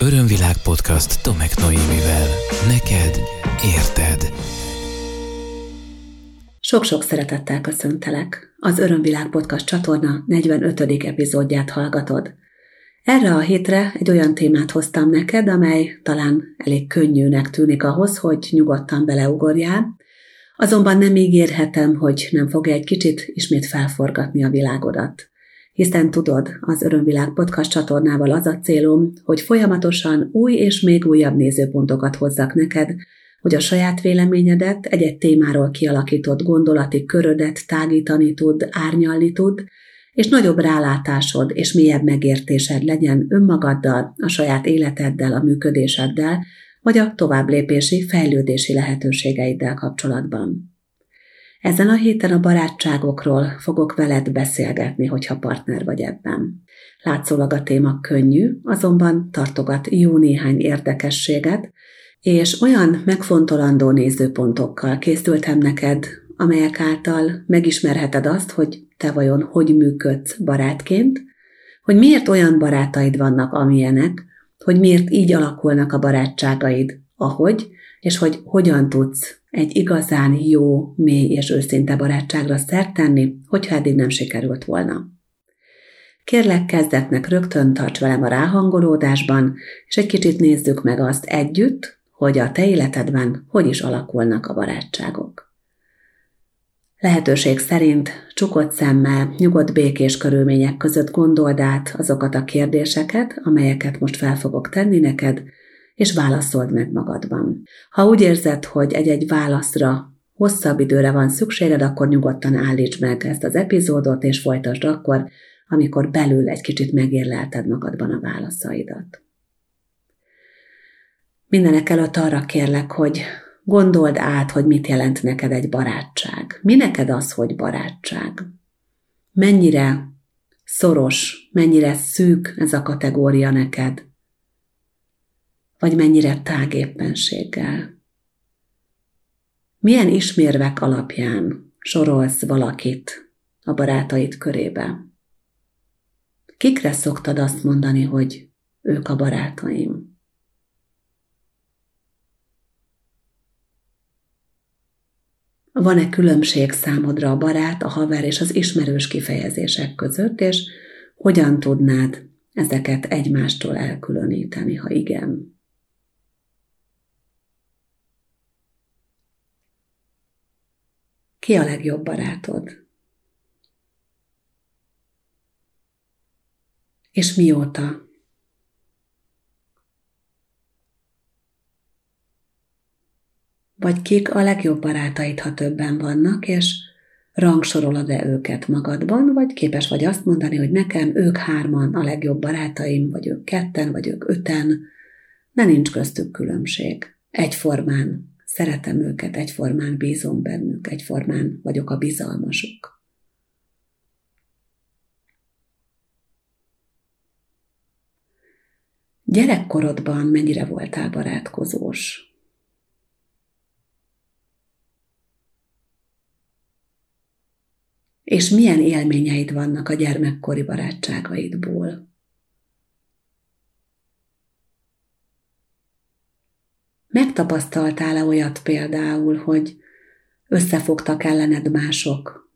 Örömvilág podcast Tomek Noémivel. Neked érted. Sok-sok szeretettel köszöntelek. Az Örömvilág podcast csatorna 45. epizódját hallgatod. Erre a hétre egy olyan témát hoztam neked, amely talán elég könnyűnek tűnik ahhoz, hogy nyugodtan beleugorjál, azonban nem ígérhetem, hogy nem fog egy kicsit ismét felforgatni a világodat hiszen tudod, az Örömvilág podcast csatornával az a célom, hogy folyamatosan új és még újabb nézőpontokat hozzak neked, hogy a saját véleményedet egy-egy témáról kialakított gondolati körödet tágítani tud, árnyalni tud, és nagyobb rálátásod és mélyebb megértésed legyen önmagaddal, a saját életeddel, a működéseddel, vagy a továbblépési, fejlődési lehetőségeiddel kapcsolatban. Ezen a héten a barátságokról fogok veled beszélgetni, hogyha partner vagy ebben. Látszólag a téma könnyű, azonban tartogat jó néhány érdekességet, és olyan megfontolandó nézőpontokkal készültem neked, amelyek által megismerheted azt, hogy te vajon hogy működsz barátként, hogy miért olyan barátaid vannak, amilyenek, hogy miért így alakulnak a barátságaid, ahogy, és hogy hogyan tudsz egy igazán jó, mély és őszinte barátságra szert tenni, hogyha eddig nem sikerült volna. Kérlek, kezdetnek rögtön tarts velem a ráhangolódásban, és egy kicsit nézzük meg azt együtt, hogy a te életedben hogy is alakulnak a barátságok. Lehetőség szerint csukott szemmel, nyugodt békés körülmények között gondold át azokat a kérdéseket, amelyeket most fel fogok tenni neked, és válaszold meg magadban. Ha úgy érzed, hogy egy-egy válaszra hosszabb időre van szükséged, akkor nyugodtan állíts meg ezt az epizódot, és folytasd akkor, amikor belül egy kicsit megérlelted magadban a válaszaidat. Mindenek előtt arra kérlek, hogy gondold át, hogy mit jelent neked egy barátság. Mi neked az, hogy barátság? Mennyire szoros, mennyire szűk ez a kategória neked? Vagy mennyire tágéppenséggel. Milyen ismérvek alapján sorolsz valakit a barátaid körébe? Kikre szoktad azt mondani, hogy ők a barátaim? Van-e különbség számodra a barát, a haver és az ismerős kifejezések között, és hogyan tudnád ezeket egymástól elkülöníteni, ha igen? Ki a legjobb barátod? És mióta? Vagy kik a legjobb barátaid, ha többen vannak, és rangsorolod-e őket magadban, vagy képes vagy azt mondani, hogy nekem ők hárman a legjobb barátaim, vagy ők ketten, vagy ők öten, de nincs köztük különbség. Egyformán Szeretem őket, egyformán bízom bennük, egyformán vagyok a bizalmasuk. Gyerekkorodban mennyire voltál barátkozós? És milyen élményeid vannak a gyermekkori barátságaidból? Megtapasztaltál-e olyat például, hogy összefogtak ellened mások,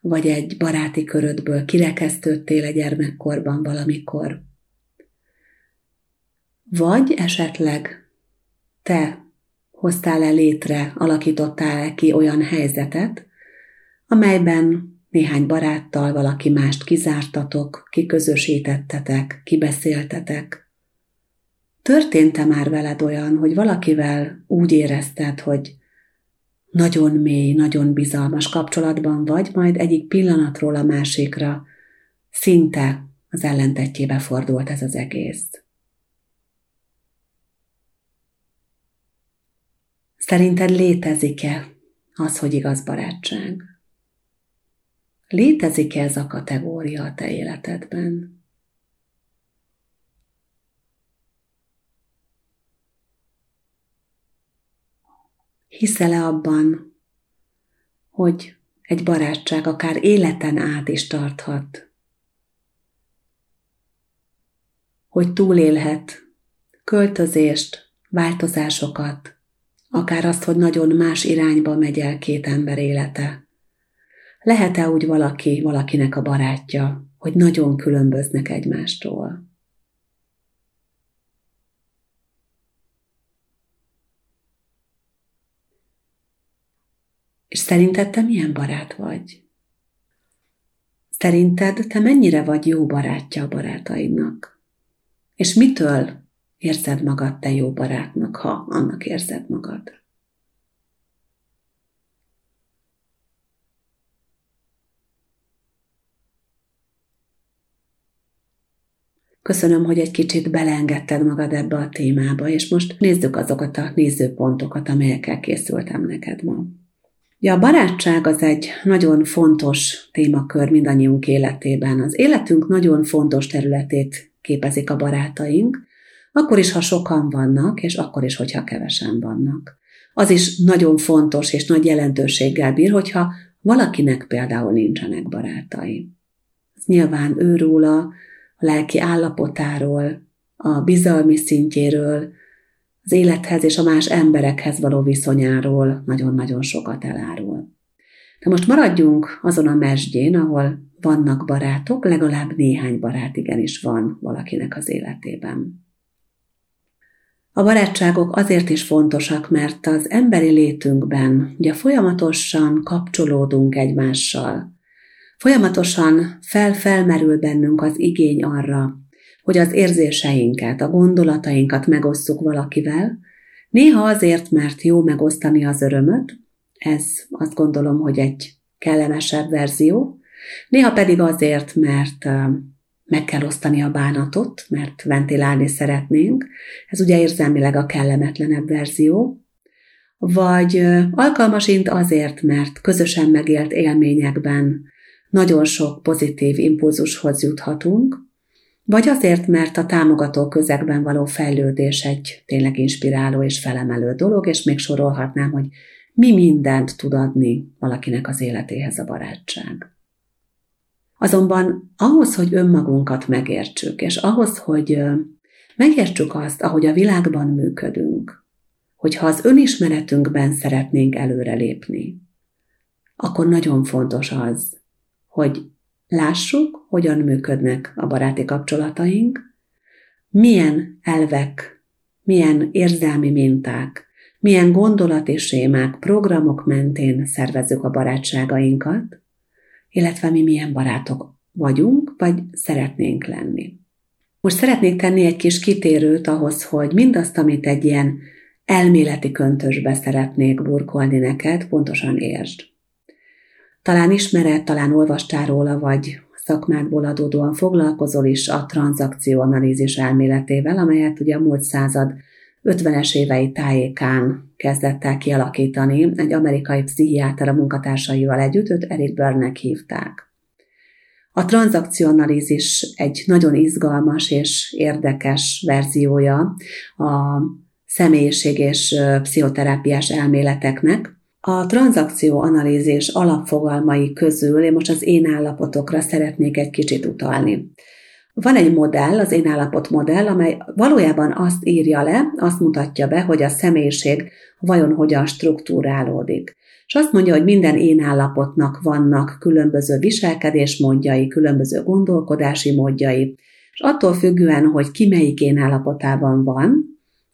vagy egy baráti körödből kirekesztődtél a gyermekkorban valamikor, vagy esetleg te hoztál el létre, alakítottál -e ki olyan helyzetet, amelyben néhány baráttal valaki mást kizártatok, kiközösítettetek, kibeszéltetek, Történt-e már veled olyan, hogy valakivel úgy érezted, hogy nagyon mély, nagyon bizalmas kapcsolatban vagy, majd egyik pillanatról a másikra szinte az ellentetjébe fordult ez az egész. Szerinted létezik-e az, hogy igaz barátság? Létezik-e ez a kategória a te életedben? Hiszel-e abban, hogy egy barátság akár életen át is tarthat? Hogy túlélhet költözést, változásokat, akár azt, hogy nagyon más irányba megy el két ember élete. Lehet-e úgy valaki, valakinek a barátja, hogy nagyon különböznek egymástól? És szerinted te milyen barát vagy? Szerinted te mennyire vagy jó barátja a barátaidnak? És mitől érzed magad te jó barátnak, ha annak érzed magad? Köszönöm, hogy egy kicsit beleengedted magad ebbe a témába, és most nézzük azokat a nézőpontokat, amelyekkel készültem neked ma. Ja, a barátság az egy nagyon fontos témakör mindannyiunk életében. Az életünk nagyon fontos területét képezik a barátaink, akkor is, ha sokan vannak, és akkor is, hogyha kevesen vannak. Az is nagyon fontos és nagy jelentőséggel bír, hogyha valakinek például nincsenek barátai. Ez nyilván őróla, a lelki állapotáról, a bizalmi szintjéről, az élethez és a más emberekhez való viszonyáról nagyon-nagyon sokat elárul. De most maradjunk azon a mesdjén, ahol vannak barátok, legalább néhány barát igenis van valakinek az életében. A barátságok azért is fontosak, mert az emberi létünkben ugye folyamatosan kapcsolódunk egymással. Folyamatosan fel-felmerül bennünk az igény arra, hogy az érzéseinket, a gondolatainkat megosszuk valakivel, néha azért, mert jó megosztani az örömöt, ez azt gondolom, hogy egy kellemesebb verzió, néha pedig azért, mert meg kell osztani a bánatot, mert ventilálni szeretnénk, ez ugye érzelmileg a kellemetlenebb verzió, vagy alkalmasint azért, mert közösen megélt élményekben nagyon sok pozitív impulzushoz juthatunk, vagy azért, mert a támogató közegben való fejlődés egy tényleg inspiráló és felemelő dolog, és még sorolhatnám, hogy mi mindent tud adni valakinek az életéhez a barátság. Azonban ahhoz, hogy önmagunkat megértsük, és ahhoz, hogy megértsük azt, ahogy a világban működünk, hogyha az önismeretünkben szeretnénk előrelépni, akkor nagyon fontos az, hogy Lássuk, hogyan működnek a baráti kapcsolataink, milyen elvek, milyen érzelmi minták, milyen gondolati sémák, programok mentén szervezzük a barátságainkat, illetve mi milyen barátok vagyunk, vagy szeretnénk lenni. Most szeretnék tenni egy kis kitérőt ahhoz, hogy mindazt, amit egy ilyen elméleti köntösbe szeretnék burkolni neked, pontosan értsd. Talán ismered, talán olvastál róla, vagy szakmádból adódóan foglalkozol is a tranzakcióanalízis elméletével, amelyet ugye a múlt század 50-es évei tájékán kezdett el kialakítani egy amerikai pszichiáter a munkatársaival együtt, őt Eric Börnek hívták. A tranzakcionalizis egy nagyon izgalmas és érdekes verziója a személyiség és pszichoterápiás elméleteknek, a tranzakcióanalízis alapfogalmai közül én most az én állapotokra szeretnék egy kicsit utalni. Van egy modell, az én állapot modell, amely valójában azt írja le, azt mutatja be, hogy a személyiség vajon hogyan struktúrálódik. És azt mondja, hogy minden én állapotnak vannak különböző viselkedésmódjai, különböző gondolkodási módjai, és attól függően, hogy ki melyik én állapotában van,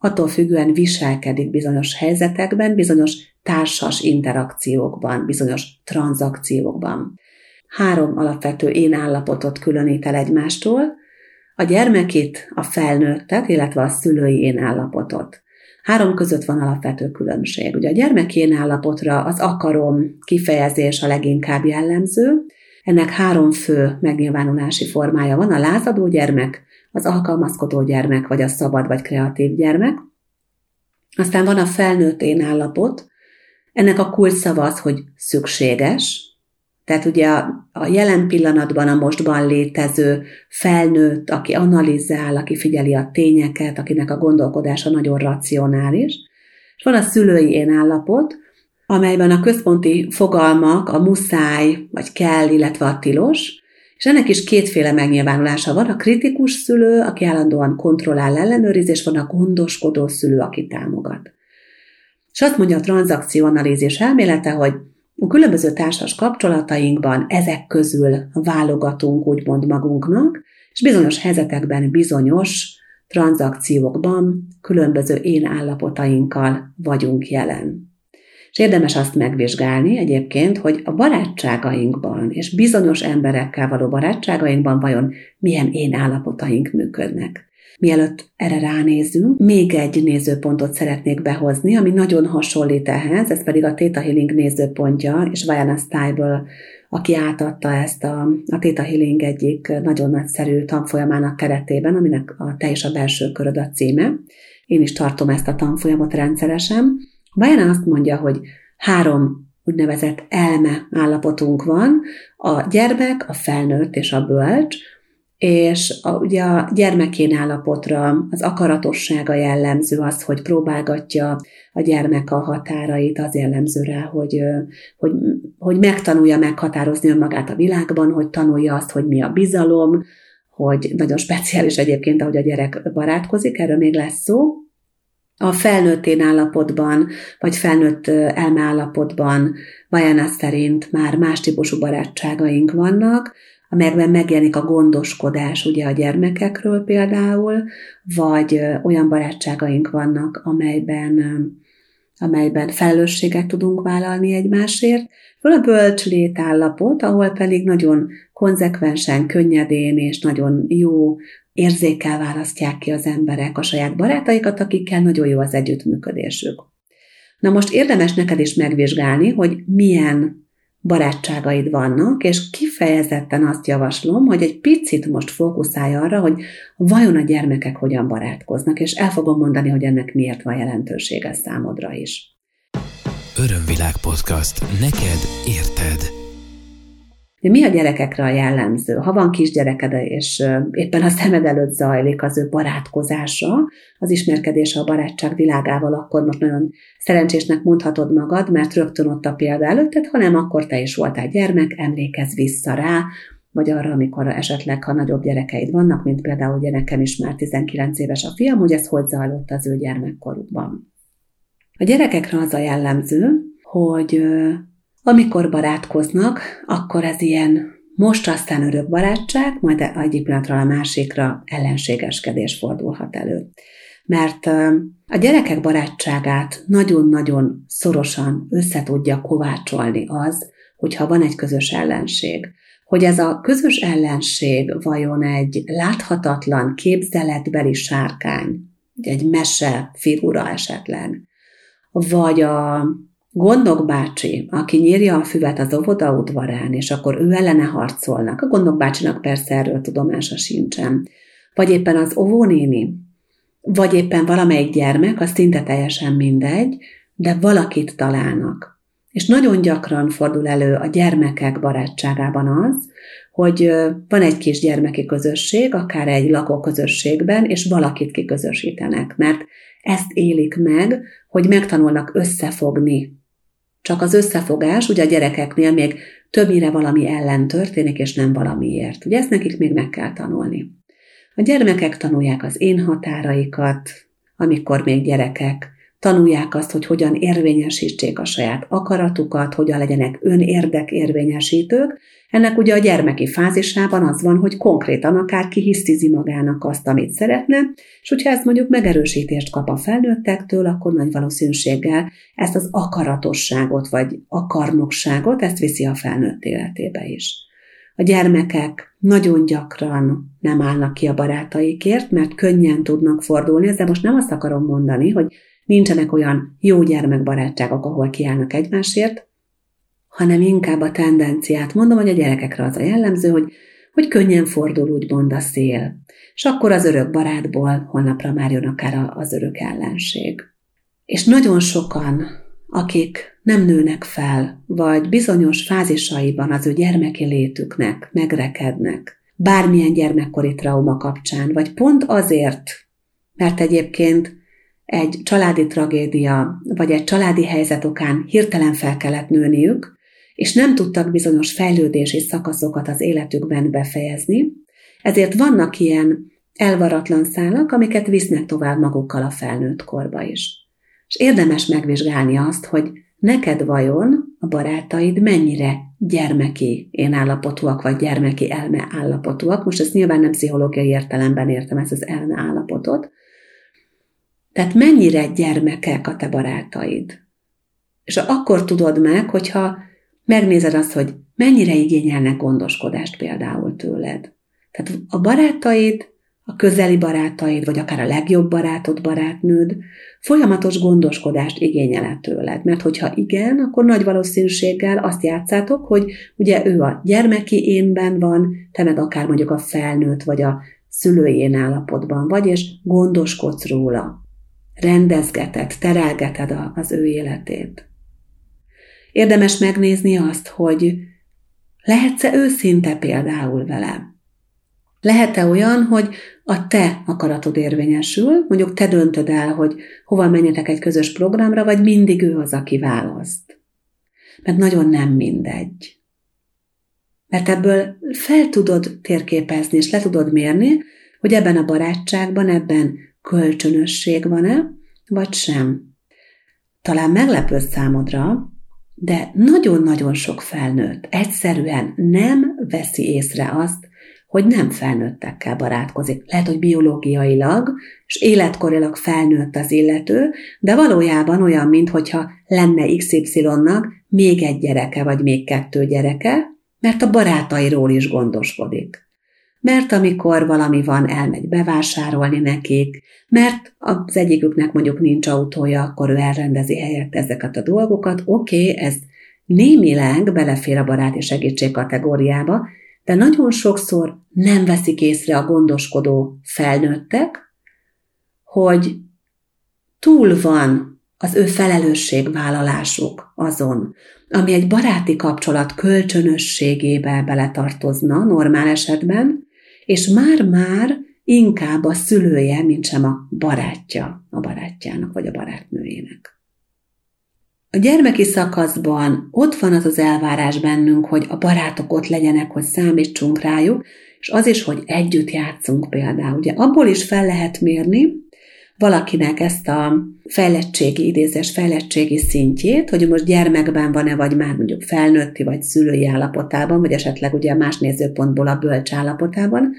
attól függően viselkedik bizonyos helyzetekben, bizonyos társas interakciókban, bizonyos tranzakciókban. Három alapvető én állapotot különít el egymástól, a gyermekét, a felnőttet, illetve a szülői én állapotot. Három között van alapvető különbség. Ugye a gyermekén állapotra az akarom kifejezés a leginkább jellemző, ennek három fő megnyilvánulási formája van, a lázadó gyermek, az alkalmazkodó gyermek, vagy a szabad vagy kreatív gyermek. Aztán van a felnőtt én állapot, ennek a kulcsszava az, hogy szükséges, tehát ugye a, a jelen pillanatban, a mostban létező felnőtt, aki analizál, aki figyeli a tényeket, akinek a gondolkodása nagyon racionális, és van a szülői én állapot, amelyben a központi fogalmak a muszáj, vagy kell, illetve a tilos, És ennek is kétféle megnyilvánulása van. A kritikus szülő, aki állandóan kontrollál, ellenőriz, és van a gondoskodó szülő, aki támogat. És azt mondja a tranzakcióanalízis elmélete, hogy a különböző társas kapcsolatainkban ezek közül válogatunk úgymond magunknak, és bizonyos helyzetekben bizonyos tranzakciókban különböző én állapotainkkal vagyunk jelen. És érdemes azt megvizsgálni egyébként, hogy a barátságainkban és bizonyos emberekkel való barátságainkban vajon milyen én állapotaink működnek. Mielőtt erre ránézünk, még egy nézőpontot szeretnék behozni, ami nagyon hasonlít ehhez, ez pedig a Theta Healing nézőpontja, és Vajana Style aki átadta ezt a, a Theta Healing egyik nagyon nagyszerű tanfolyamának keretében, aminek a Te és a belső köröd a címe. Én is tartom ezt a tanfolyamot rendszeresen. Vajana azt mondja, hogy három úgynevezett elme állapotunk van, a gyermek, a felnőtt és a bölcs, és a, ugye a gyermekén állapotra az akaratossága jellemző az, hogy próbálgatja a gyermek a határait, az jellemző rá, hogy, hogy, hogy megtanulja meghatározni önmagát a világban, hogy tanulja azt, hogy mi a bizalom, hogy nagyon speciális egyébként, ahogy a gyerek barátkozik, erről még lesz szó. A felnőttén állapotban, vagy felnőtt elmeállapotban Vajana szerint már más típusú barátságaink vannak, amelyekben megjelenik a gondoskodás ugye a gyermekekről például, vagy olyan barátságaink vannak, amelyben, amelyben felelősséget tudunk vállalni egymásért, Föl a bölcs létállapot, ahol pedig nagyon konzekvensen, könnyedén és nagyon jó érzékkel választják ki az emberek a saját barátaikat, akikkel nagyon jó az együttműködésük. Na most érdemes neked is megvizsgálni, hogy milyen barátságaid vannak, és kifejezetten azt javaslom, hogy egy picit most fókuszálj arra, hogy vajon a gyermekek hogyan barátkoznak, és el fogom mondani, hogy ennek miért van jelentősége számodra is. Örömvilág podcast. Neked érted. Mi a gyerekekre a jellemző? Ha van kisgyereked, és éppen a szemed előtt zajlik az ő barátkozása, az ismerkedése a barátság világával, akkor most nagyon szerencsésnek mondhatod magad, mert rögtön ott a példa előtted, hanem akkor te is voltál gyermek, emlékezz vissza rá, vagy arra, amikor esetleg, ha nagyobb gyerekeid vannak, mint például ugye nekem is már 19 éves a fiam, hogy ez hogy zajlott az ő gyermekkorukban. A gyerekekre az a jellemző, hogy amikor barátkoznak, akkor ez ilyen most aztán örök barátság, majd egyik pillanatra a másikra ellenségeskedés fordulhat elő. Mert a gyerekek barátságát nagyon-nagyon szorosan összetudja kovácsolni az, hogyha van egy közös ellenség. Hogy ez a közös ellenség vajon egy láthatatlan, képzeletbeli sárkány, egy mese figura esetleg, vagy a Gondok bácsi, aki nyírja a füvet az óvoda udvarán, és akkor ő ellene harcolnak. A gondok bácsinak persze erről tudomása sincsen. Vagy éppen az óvónéni, vagy éppen valamelyik gyermek, az szinte teljesen mindegy, de valakit találnak. És nagyon gyakran fordul elő a gyermekek barátságában az, hogy van egy kis gyermeki közösség, akár egy lakóközösségben, és valakit kiközösítenek, mert ezt élik meg, hogy megtanulnak összefogni csak az összefogás, ugye a gyerekeknél még többnyire valami ellen történik, és nem valamiért. Ugye ezt nekik még meg kell tanulni. A gyermekek tanulják az én határaikat, amikor még gyerekek, tanulják azt, hogy hogyan érvényesítsék a saját akaratukat, hogyan legyenek önérdek érvényesítők. Ennek ugye a gyermeki fázisában az van, hogy konkrétan akár kihisztizi magának azt, amit szeretne, és hogyha ezt mondjuk megerősítést kap a felnőttektől, akkor nagy valószínűséggel ezt az akaratosságot vagy akarnokságot, ezt viszi a felnőtt életébe is. A gyermekek nagyon gyakran nem állnak ki a barátaikért, mert könnyen tudnak fordulni, de most nem azt akarom mondani, hogy Nincsenek olyan jó gyermekbarátságok, ahol kiállnak egymásért, hanem inkább a tendenciát. Mondom, hogy a gyerekekre az a jellemző, hogy, hogy könnyen fordul úgymond a szél. És akkor az örök barátból holnapra már jön akár az örök ellenség. És nagyon sokan, akik nem nőnek fel, vagy bizonyos fázisaiban az ő gyermeki létüknek megrekednek, bármilyen gyermekkori trauma kapcsán, vagy pont azért, mert egyébként egy családi tragédia, vagy egy családi helyzet okán hirtelen fel kellett nőniük, és nem tudtak bizonyos fejlődési szakaszokat az életükben befejezni, ezért vannak ilyen elvaratlan szálak, amiket visznek tovább magukkal a felnőtt korba is. És érdemes megvizsgálni azt, hogy neked vajon a barátaid mennyire gyermeki én állapotúak, vagy gyermeki elme állapotúak. Most ezt nyilván nem pszichológiai értelemben értem ezt az elme állapotot. Tehát mennyire gyermekek a te barátaid. És akkor tudod meg, hogyha megnézed azt, hogy mennyire igényelnek gondoskodást például tőled. Tehát a barátaid a közeli barátaid, vagy akár a legjobb barátod, barátnőd folyamatos gondoskodást igényel tőled. Mert hogyha igen, akkor nagy valószínűséggel azt játszátok, hogy ugye ő a gyermeki énben van, te meg akár mondjuk a felnőtt, vagy a szülői állapotban vagy, és gondoskodsz róla. Rendezgeted, terelgeted az ő életét. Érdemes megnézni azt, hogy lehetsz-e őszinte például vele. Lehet-e olyan, hogy a te akaratod érvényesül, mondjuk te döntöd el, hogy hova menjetek egy közös programra, vagy mindig ő az, aki választ. Mert nagyon nem mindegy. Mert ebből fel tudod térképezni, és le tudod mérni, hogy ebben a barátságban, ebben kölcsönösség van-e, vagy sem. Talán meglepő számodra, de nagyon-nagyon sok felnőtt egyszerűen nem veszi észre azt, hogy nem felnőttekkel barátkozik. Lehet, hogy biológiailag és életkorilag felnőtt az illető, de valójában olyan, mintha lenne XY-nak még egy gyereke, vagy még kettő gyereke, mert a barátairól is gondoskodik. Mert amikor valami van, elmegy bevásárolni nekik, mert az egyiküknek mondjuk nincs autója, akkor ő elrendezi helyett ezeket a dolgokat. Oké, okay, ez némileg belefér a baráti segítség kategóriába, de nagyon sokszor nem veszik észre a gondoskodó felnőttek, hogy túl van az ő felelősségvállalásuk azon, ami egy baráti kapcsolat kölcsönösségébe beletartozna normál esetben, és már-már inkább a szülője, mint sem a barátja a barátjának vagy a barátnőjének. A gyermeki szakaszban ott van az az elvárás bennünk, hogy a barátok ott legyenek, hogy számítsunk rájuk, és az is, hogy együtt játszunk például. Ugye abból is fel lehet mérni valakinek ezt a fejlettségi, idézés fejlettségi szintjét, hogy most gyermekben van-e, vagy már mondjuk felnőtti, vagy szülői állapotában, vagy esetleg ugye más nézőpontból a bölcs állapotában,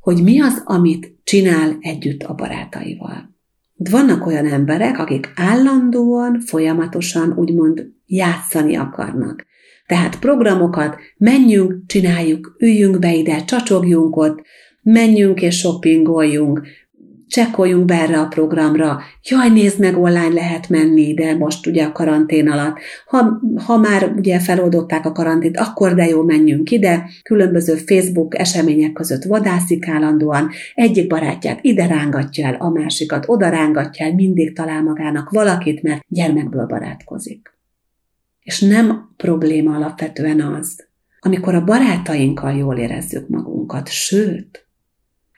hogy mi az, amit csinál együtt a barátaival. Vannak olyan emberek, akik állandóan, folyamatosan úgymond játszani akarnak. Tehát programokat menjünk, csináljuk, üljünk be ide, csacsogjunk ott, menjünk és shoppingoljunk, csekkoljunk be erre a programra, jaj, nézd meg, online lehet menni, de most ugye a karantén alatt. Ha, ha már ugye feloldották a karantént, akkor de jó, menjünk ide. Különböző Facebook események között vadászik állandóan, egyik barátját ide rángatja el, a másikat oda rángatja el, mindig talál magának valakit, mert gyermekből barátkozik. És nem probléma alapvetően az, amikor a barátainkkal jól érezzük magunkat, sőt,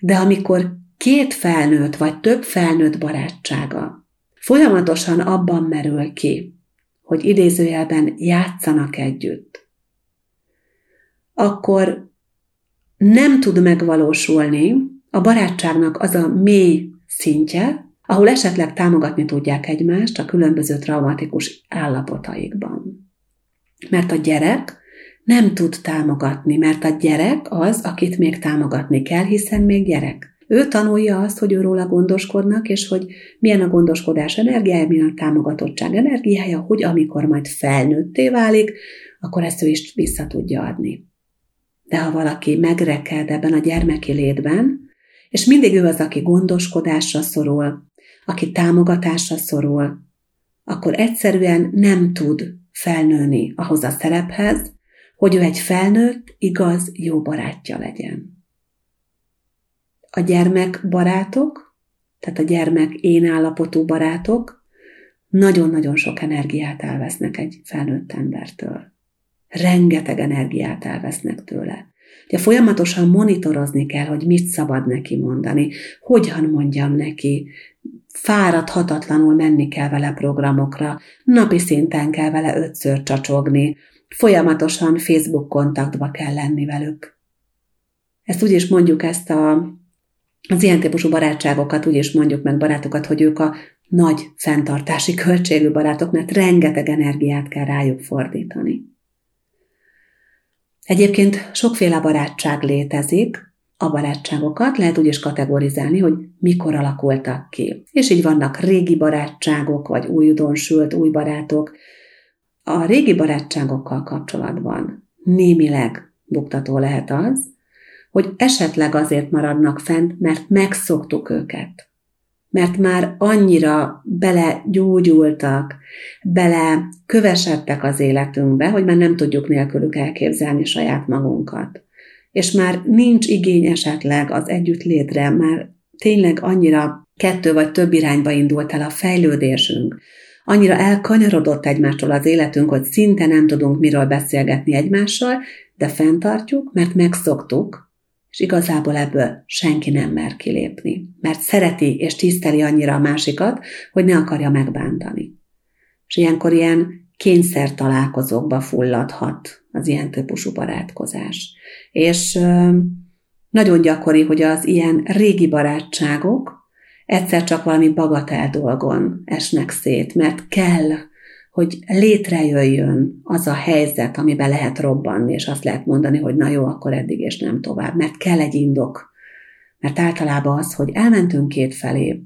de amikor két felnőtt vagy több felnőtt barátsága folyamatosan abban merül ki, hogy idézőjelben játszanak együtt, akkor nem tud megvalósulni a barátságnak az a mély szintje, ahol esetleg támogatni tudják egymást a különböző traumatikus állapotaikban. Mert a gyerek nem tud támogatni, mert a gyerek az, akit még támogatni kell, hiszen még gyerek. Ő tanulja azt, hogy őróla gondoskodnak, és hogy milyen a gondoskodás energiája, milyen a támogatottság energiája, hogy amikor majd felnőtté válik, akkor ezt ő is vissza tudja adni. De ha valaki megreked ebben a gyermeki létben, és mindig ő az, aki gondoskodásra szorul, aki támogatásra szorul, akkor egyszerűen nem tud felnőni ahhoz a szerephez, hogy ő egy felnőtt, igaz, jó barátja legyen a gyermek barátok, tehát a gyermek én állapotú barátok nagyon-nagyon sok energiát elvesznek egy felnőtt embertől. Rengeteg energiát elvesznek tőle. Ugye folyamatosan monitorozni kell, hogy mit szabad neki mondani, hogyan mondjam neki, fáradhatatlanul menni kell vele programokra, napi szinten kell vele ötször csacsogni, folyamatosan Facebook kontaktba kell lenni velük. Ezt úgy is mondjuk ezt a, az ilyen típusú barátságokat, úgy is mondjuk meg barátokat, hogy ők a nagy fenntartási költségű barátok, mert rengeteg energiát kell rájuk fordítani. Egyébként sokféle barátság létezik, a barátságokat lehet úgy is kategorizálni, hogy mikor alakultak ki. És így vannak régi barátságok, vagy újdonsült új barátok. A régi barátságokkal kapcsolatban némileg buktató lehet az, hogy esetleg azért maradnak fent, mert megszoktuk őket. Mert már annyira bele gyógyultak, bele kövesedtek az életünkbe, hogy már nem tudjuk nélkülük elképzelni saját magunkat és már nincs igény esetleg az együttlétre, már tényleg annyira kettő vagy több irányba indult el a fejlődésünk, annyira elkanyarodott egymástól az életünk, hogy szinte nem tudunk miről beszélgetni egymással, de fenntartjuk, mert megszoktuk, és igazából ebből senki nem mer kilépni, mert szereti és tiszteli annyira a másikat, hogy ne akarja megbántani. És ilyenkor ilyen kényszer találkozókba fulladhat az ilyen típusú barátkozás. És nagyon gyakori, hogy az ilyen régi barátságok egyszer csak valami bagatel dolgon esnek szét, mert kell, hogy létrejöjjön az a helyzet, amiben lehet robbanni, és azt lehet mondani, hogy na jó, akkor eddig és nem tovább, mert kell egy indok. Mert általában az, hogy elmentünk két felé,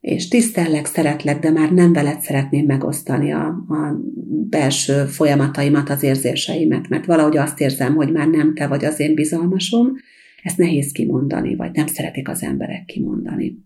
és tisztellek, szeretlek, de már nem veled szeretném megosztani a, a belső folyamataimat, az érzéseimet, mert valahogy azt érzem, hogy már nem te vagy az én bizalmasom, ezt nehéz kimondani, vagy nem szeretik az emberek kimondani.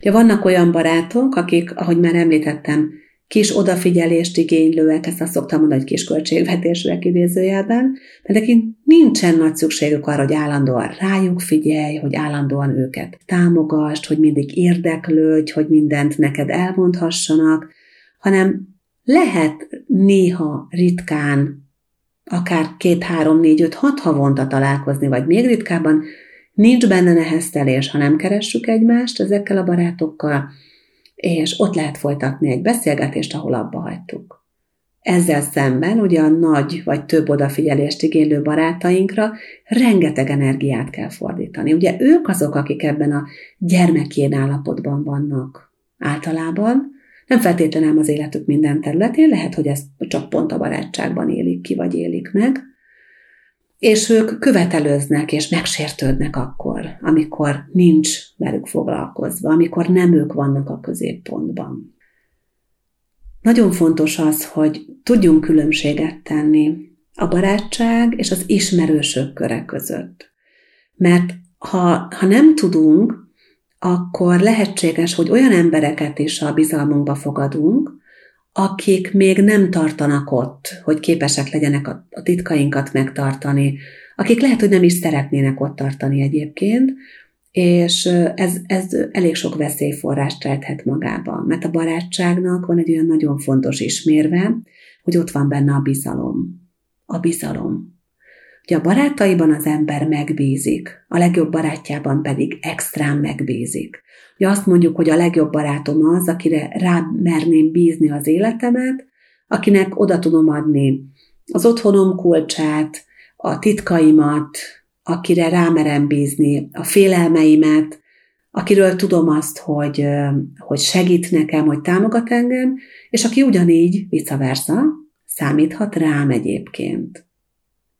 Ja, vannak olyan barátok, akik, ahogy már említettem, kis odafigyelést igénylőek, ezt azt szoktam mondani, hogy kis költségvetésűek idézőjelben, mert nekik nincsen nagy szükségük arra, hogy állandóan rájuk figyelj, hogy állandóan őket támogasd, hogy mindig érdeklődj, hogy mindent neked elmondhassanak, hanem lehet néha ritkán, akár két, három, négy, öt, hat havonta találkozni, vagy még ritkábban, nincs benne neheztelés, ha nem keressük egymást ezekkel a barátokkal, és ott lehet folytatni egy beszélgetést, ahol abba hagytuk. Ezzel szemben ugye a nagy vagy több odafigyelést igénylő barátainkra rengeteg energiát kell fordítani. Ugye ők azok, akik ebben a gyermekjén állapotban vannak általában, nem feltétlenül az életük minden területén, lehet, hogy ezt csak pont a barátságban élik ki, vagy élik meg, és ők követelőznek és megsértődnek akkor, amikor nincs velük foglalkozva, amikor nem ők vannak a középpontban. Nagyon fontos az, hogy tudjunk különbséget tenni a barátság és az ismerősök köre között. Mert ha, ha nem tudunk, akkor lehetséges, hogy olyan embereket is a bizalmunkba fogadunk, akik még nem tartanak ott, hogy képesek legyenek a, a titkainkat megtartani, akik lehet, hogy nem is szeretnének ott tartani egyébként, és ez, ez elég sok veszélyforrást rejthet magába, mert a barátságnak van egy olyan nagyon fontos ismérve, hogy ott van benne a bizalom. A bizalom. Ugye a barátaiban az ember megbízik, a legjobb barátjában pedig extrán megbízik. Ugye azt mondjuk, hogy a legjobb barátom az, akire rá merném bízni az életemet, akinek oda tudom adni az otthonom kulcsát, a titkaimat, akire rámerem bízni a félelmeimet, akiről tudom azt, hogy, hogy segít nekem, hogy támogat engem, és aki ugyanígy, vice versa, számíthat rám egyébként.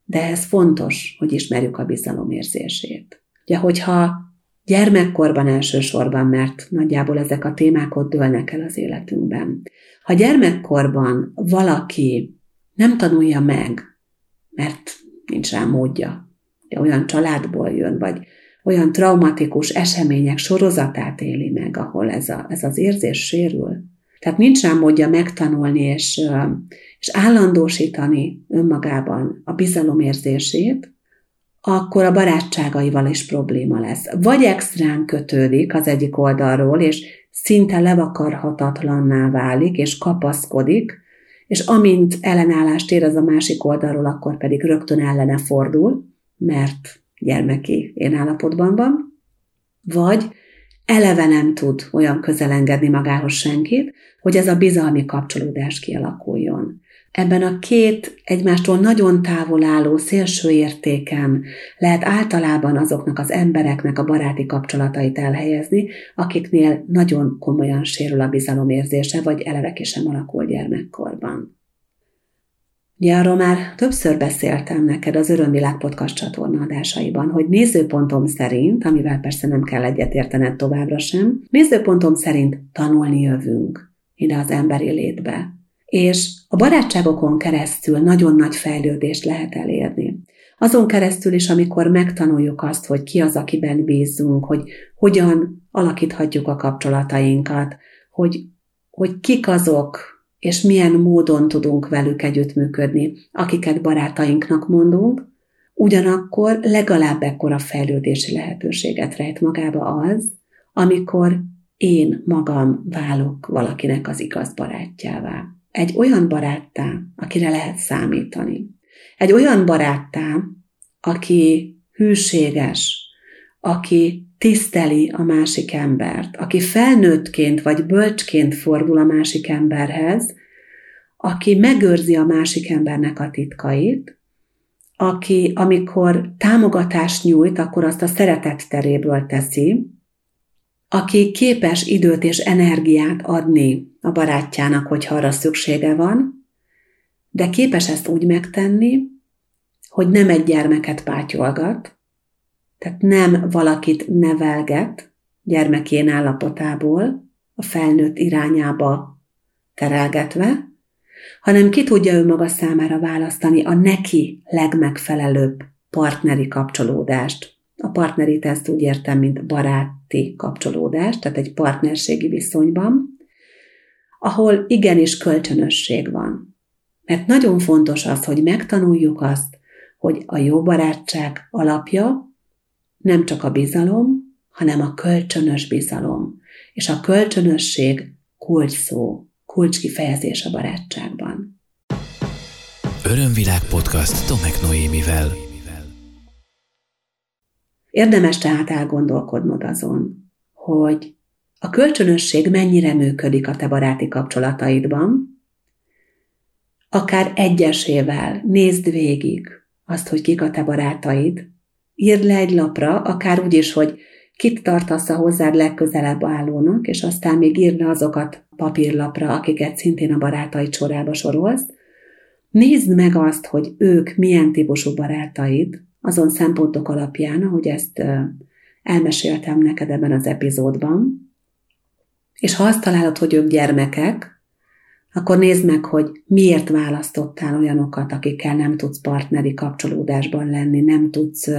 De ez fontos, hogy ismerjük a bizalom érzését. Ugye, hogyha Gyermekkorban elsősorban, mert nagyjából ezek a témák ott dőlnek el az életünkben. Ha gyermekkorban valaki nem tanulja meg, mert nincs rá módja, de olyan családból jön, vagy olyan traumatikus események sorozatát éli meg, ahol ez, a, ez az érzés sérül. Tehát nincs rá módja megtanulni és, és állandósítani önmagában a bizalomérzését, akkor a barátságaival is probléma lesz. Vagy extrán kötődik az egyik oldalról, és szinte levakarhatatlanná válik, és kapaszkodik, és amint ellenállást érez a másik oldalról, akkor pedig rögtön ellene fordul, mert gyermeki én állapotban van, vagy eleve nem tud olyan közel engedni magához senkit, hogy ez a bizalmi kapcsolódás kialakuljon. Ebben a két egymástól nagyon távol álló szélső értéken lehet általában azoknak az embereknek a baráti kapcsolatait elhelyezni, akiknél nagyon komolyan sérül a bizalomérzése, vagy eleve ki sem alakul gyermekkorban. Ugye arról már többször beszéltem neked az Örömvilág podcast csatorna adásaiban, hogy nézőpontom szerint, amivel persze nem kell egyetértened továbbra sem, nézőpontom szerint tanulni jövünk ide az emberi létbe. És barátságokon keresztül nagyon nagy fejlődést lehet elérni. Azon keresztül is, amikor megtanuljuk azt, hogy ki az, akiben bízunk, hogy hogyan alakíthatjuk a kapcsolatainkat, hogy, hogy kik azok, és milyen módon tudunk velük együttműködni, akiket barátainknak mondunk, ugyanakkor legalább ekkora fejlődési lehetőséget rejt magába az, amikor én magam válok valakinek az igaz barátjává. Egy olyan baráttá, akire lehet számítani. Egy olyan baráttá, aki hűséges, aki tiszteli a másik embert, aki felnőttként vagy bölcsként fordul a másik emberhez, aki megőrzi a másik embernek a titkait, aki amikor támogatást nyújt, akkor azt a szeretet teréből teszi, aki képes időt és energiát adni a barátjának, hogyha arra szüksége van, de képes ezt úgy megtenni, hogy nem egy gyermeket pátyolgat, tehát nem valakit nevelget gyermekén állapotából a felnőtt irányába terelgetve, hanem ki tudja ő maga számára választani a neki legmegfelelőbb partneri kapcsolódást. A partneri ezt úgy értem, mint baráti kapcsolódást, tehát egy partnerségi viszonyban, ahol igenis kölcsönösség van. Mert nagyon fontos az, hogy megtanuljuk azt, hogy a jó barátság alapja nem csak a bizalom, hanem a kölcsönös bizalom. És a kölcsönösség kulcs szó, kulcs a barátságban. Örömvilág podcast Tomek Noémivel. Érdemes tehát elgondolkodnod azon, hogy a kölcsönösség mennyire működik a te baráti kapcsolataidban, akár egyesével nézd végig azt, hogy kik a te barátaid, írd le egy lapra, akár úgy is, hogy kit tartasz a hozzád legközelebb állónak, és aztán még írd le azokat papírlapra, akiket szintén a barátaid sorába sorolsz. Nézd meg azt, hogy ők milyen típusú barátaid, azon szempontok alapján, ahogy ezt elmeséltem neked ebben az epizódban, és ha azt találod, hogy ők gyermekek, akkor nézd meg, hogy miért választottál olyanokat, akikkel nem tudsz partneri kapcsolódásban lenni, nem tudsz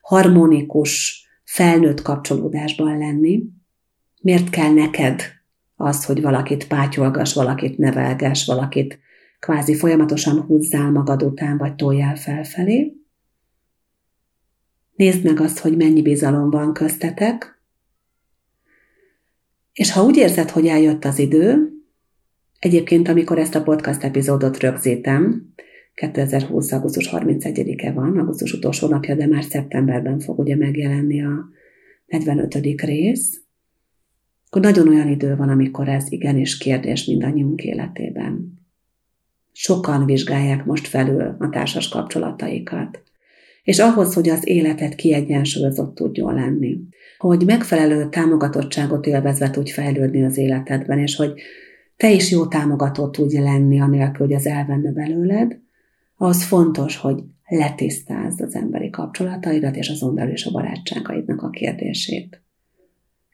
harmonikus, felnőtt kapcsolódásban lenni. Miért kell neked az, hogy valakit pátyolgas, valakit nevelges, valakit kvázi folyamatosan húzzál magad után, vagy toljál felfelé. Nézd meg azt, hogy mennyi bizalom van köztetek, és ha úgy érzed, hogy eljött az idő, Egyébként, amikor ezt a podcast epizódot rögzítem, 2020. augusztus 31-e van, augusztus utolsó napja, de már szeptemberben fog ugye megjelenni a 45. rész, akkor nagyon olyan idő van, amikor ez igenis kérdés mindannyiunk életében. Sokan vizsgálják most felül a társas kapcsolataikat. És ahhoz, hogy az életet kiegyensúlyozott tudjon lenni, hogy megfelelő támogatottságot élvezve tudj fejlődni az életedben, és hogy te is jó támogató tudj lenni, anélkül, hogy az elvenne belőled, az fontos, hogy letisztázd az emberi kapcsolataidat, és azon belül is a barátságaidnak a kérdését.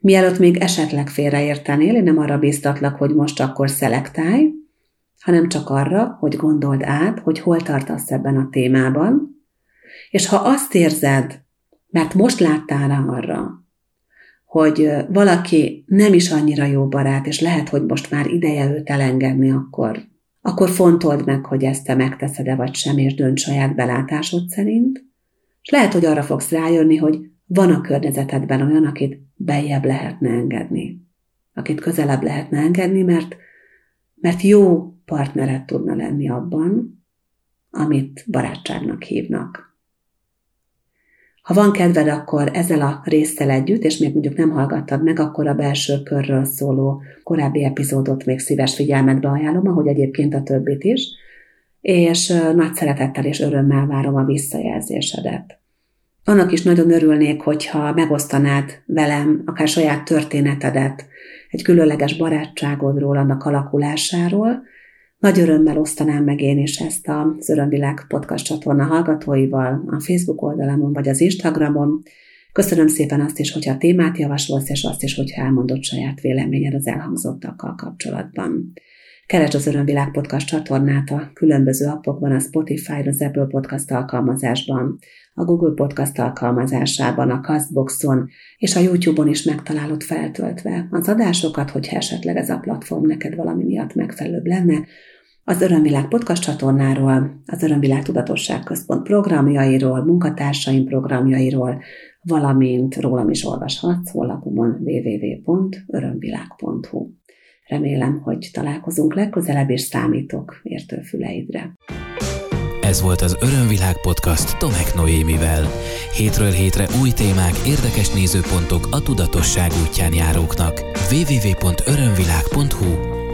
Mielőtt még esetleg félreértenél, én nem arra bíztatlak, hogy most akkor szelektálj, hanem csak arra, hogy gondold át, hogy hol tartasz ebben a témában, és ha azt érzed, mert most láttál rá arra, hogy valaki nem is annyira jó barát, és lehet, hogy most már ideje őt elengedni, akkor, akkor fontold meg, hogy ezt te megteszed-e vagy sem, és dönts saját belátásod szerint. És lehet, hogy arra fogsz rájönni, hogy van a környezetedben olyan, akit beljebb lehetne engedni. Akit közelebb lehetne engedni, mert, mert jó partneret tudna lenni abban, amit barátságnak hívnak. Ha van kedved, akkor ezzel a résszel együtt, és még mondjuk nem hallgattad meg, akkor a belső körről szóló korábbi epizódot még szíves figyelmetbe ajánlom, ahogy egyébként a többit is. és nagy szeretettel és örömmel várom a visszajelzésedet. Annak is nagyon örülnék, hogyha megosztanád velem akár saját történetedet, egy különleges barátságodról, annak alakulásáról. Nagy örömmel osztanám meg én is ezt az Örömvilág podcast csatorna hallgatóival a Facebook oldalamon vagy az Instagramon. Köszönöm szépen azt is, hogyha témát javasolsz, és azt is, hogyha elmondott saját véleményed az elhangzottakkal kapcsolatban. Keresd az Örömvilág Podcast csatornát a különböző appokban, a Spotify, az Apple Podcast alkalmazásban, a Google Podcast alkalmazásában, a Castboxon és a YouTube-on is megtalálod feltöltve az adásokat, hogyha esetleg ez a platform neked valami miatt megfelelőbb lenne, az Örömvilág podcast csatornáról, az Örömvilág Tudatosság Központ programjairól, munkatársaim programjairól, valamint rólam is olvashatsz honlapomon www.örömvilág.hu. Remélem, hogy találkozunk legközelebb, és számítok értőfüleidre. Ez volt az Örömvilág podcast Tomek Noémivel. Hétről hétre új témák, érdekes nézőpontok a tudatosság útján járóknak. www.örömvilág.hu